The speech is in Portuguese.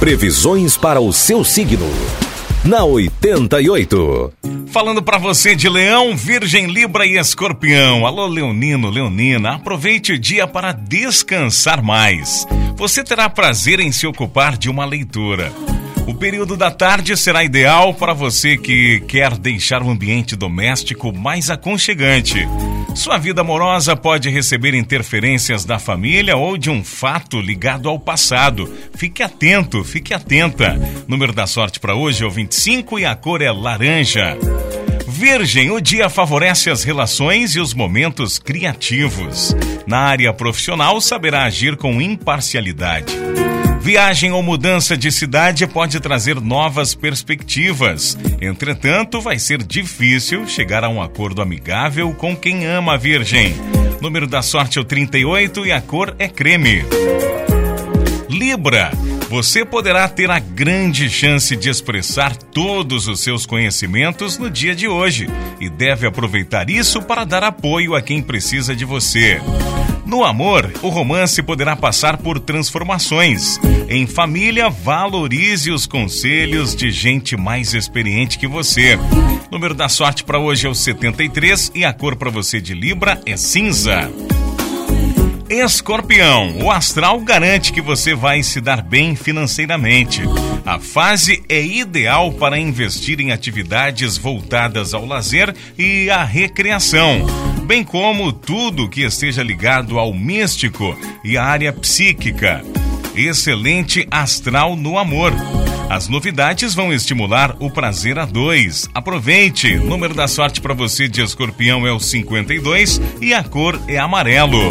Previsões para o seu signo. Na 88. Falando para você de Leão, Virgem, Libra e Escorpião. Alô, Leonino, Leonina, aproveite o dia para descansar mais. Você terá prazer em se ocupar de uma leitura. O período da tarde será ideal para você que quer deixar o ambiente doméstico mais aconchegante. Sua vida amorosa pode receber interferências da família ou de um fato ligado ao passado. Fique atento, fique atenta. Número da sorte para hoje é o 25 e a cor é laranja. Virgem, o dia favorece as relações e os momentos criativos. Na área profissional, saberá agir com imparcialidade. Viagem ou mudança de cidade pode trazer novas perspectivas. Entretanto, vai ser difícil chegar a um acordo amigável com quem ama a Virgem. Número da sorte é o 38 e a cor é creme. Libra. Você poderá ter a grande chance de expressar todos os seus conhecimentos no dia de hoje e deve aproveitar isso para dar apoio a quem precisa de você. No amor, o romance poderá passar por transformações. Em família, valorize os conselhos de gente mais experiente que você. O número da sorte para hoje é o 73 e a cor para você de Libra é cinza. Escorpião, o astral garante que você vai se dar bem financeiramente. A fase é ideal para investir em atividades voltadas ao lazer e à recreação, bem como tudo que esteja ligado ao místico e à área psíquica. Excelente astral no amor. As novidades vão estimular o prazer a dois. Aproveite! O número da sorte para você de escorpião é o 52 e a cor é amarelo.